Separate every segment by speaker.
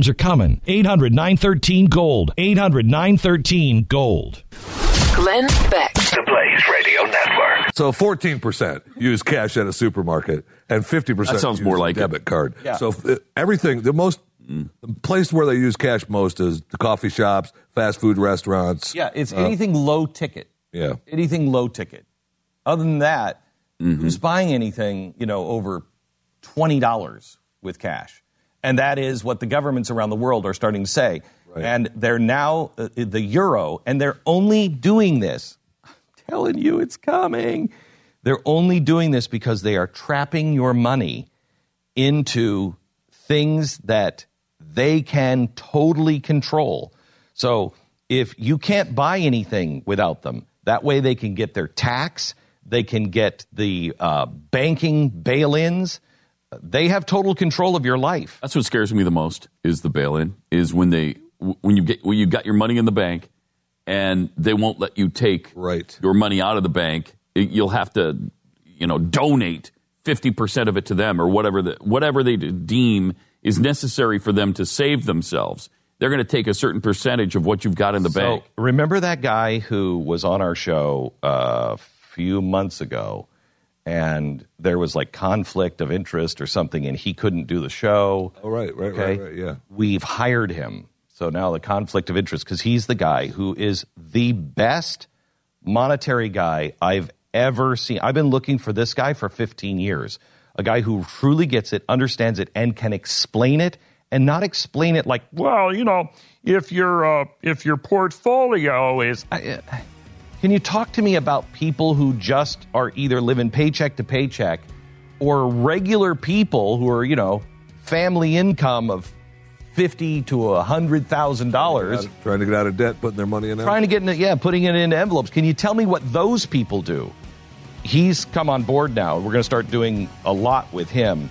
Speaker 1: times are coming. 800 913 Gold. 800 913 Gold.
Speaker 2: Glenn Beck.
Speaker 3: The Blaze Radio Network.
Speaker 4: So 14% use cash at a supermarket and 50%
Speaker 5: That sounds
Speaker 4: use
Speaker 5: more
Speaker 4: a
Speaker 5: like it.
Speaker 4: debit card.
Speaker 6: Yeah.
Speaker 4: So uh, everything, the most, the place where they use cash most is the coffee shops, fast food restaurants.
Speaker 6: Yeah, it's anything low ticket.
Speaker 4: Yeah.
Speaker 6: Anything low ticket. Other than that, who's buying anything, you know, over $20 with cash? And that is what the governments around the world are starting to say.
Speaker 4: Right.
Speaker 6: And they're now uh, the euro, and they're only doing this. I'm telling you, it's coming. They're only doing this because they are trapping your money into things that they can totally control. So if you can't buy anything without them, that way they can get their tax, they can get the uh, banking bail ins. They have total control of your life.
Speaker 5: That's what scares me the most is the bail-in. Is when they when you get when you got your money in the bank and they won't let you take
Speaker 4: Right.
Speaker 5: your money out of the bank. You'll have to you know donate fifty percent of it to them or whatever the, whatever they deem is necessary for them to save themselves. They're going to take a certain percentage of what you've got in the bank.
Speaker 6: So remember that guy who was on our show uh, a few months ago, and there was like conflict of interest or something, and he couldn't do the show.
Speaker 4: Oh, right, right,
Speaker 6: Okay,
Speaker 4: right, right, yeah.
Speaker 6: We've hired him, so now the conflict of interest because he's the guy who is the best monetary guy I've ever seen. I've been looking for this guy for 15 years. A guy who truly gets it, understands it, and can explain it, and not explain it like, well, you know, if your uh, if your portfolio is. I, uh, can you talk to me about people who just are either living paycheck to paycheck, or regular people who are, you know, family income of fifty to a hundred thousand dollars?
Speaker 4: Trying to get out of debt, putting their money in there.
Speaker 6: trying to get in, yeah, putting it in envelopes. Can you tell me what those people do? He's come on board now. We're going to start doing a lot with him.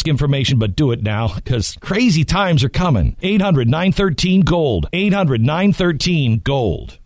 Speaker 1: risk information, but do it now because crazy times are coming. 800 913 Gold. 800 913 Gold.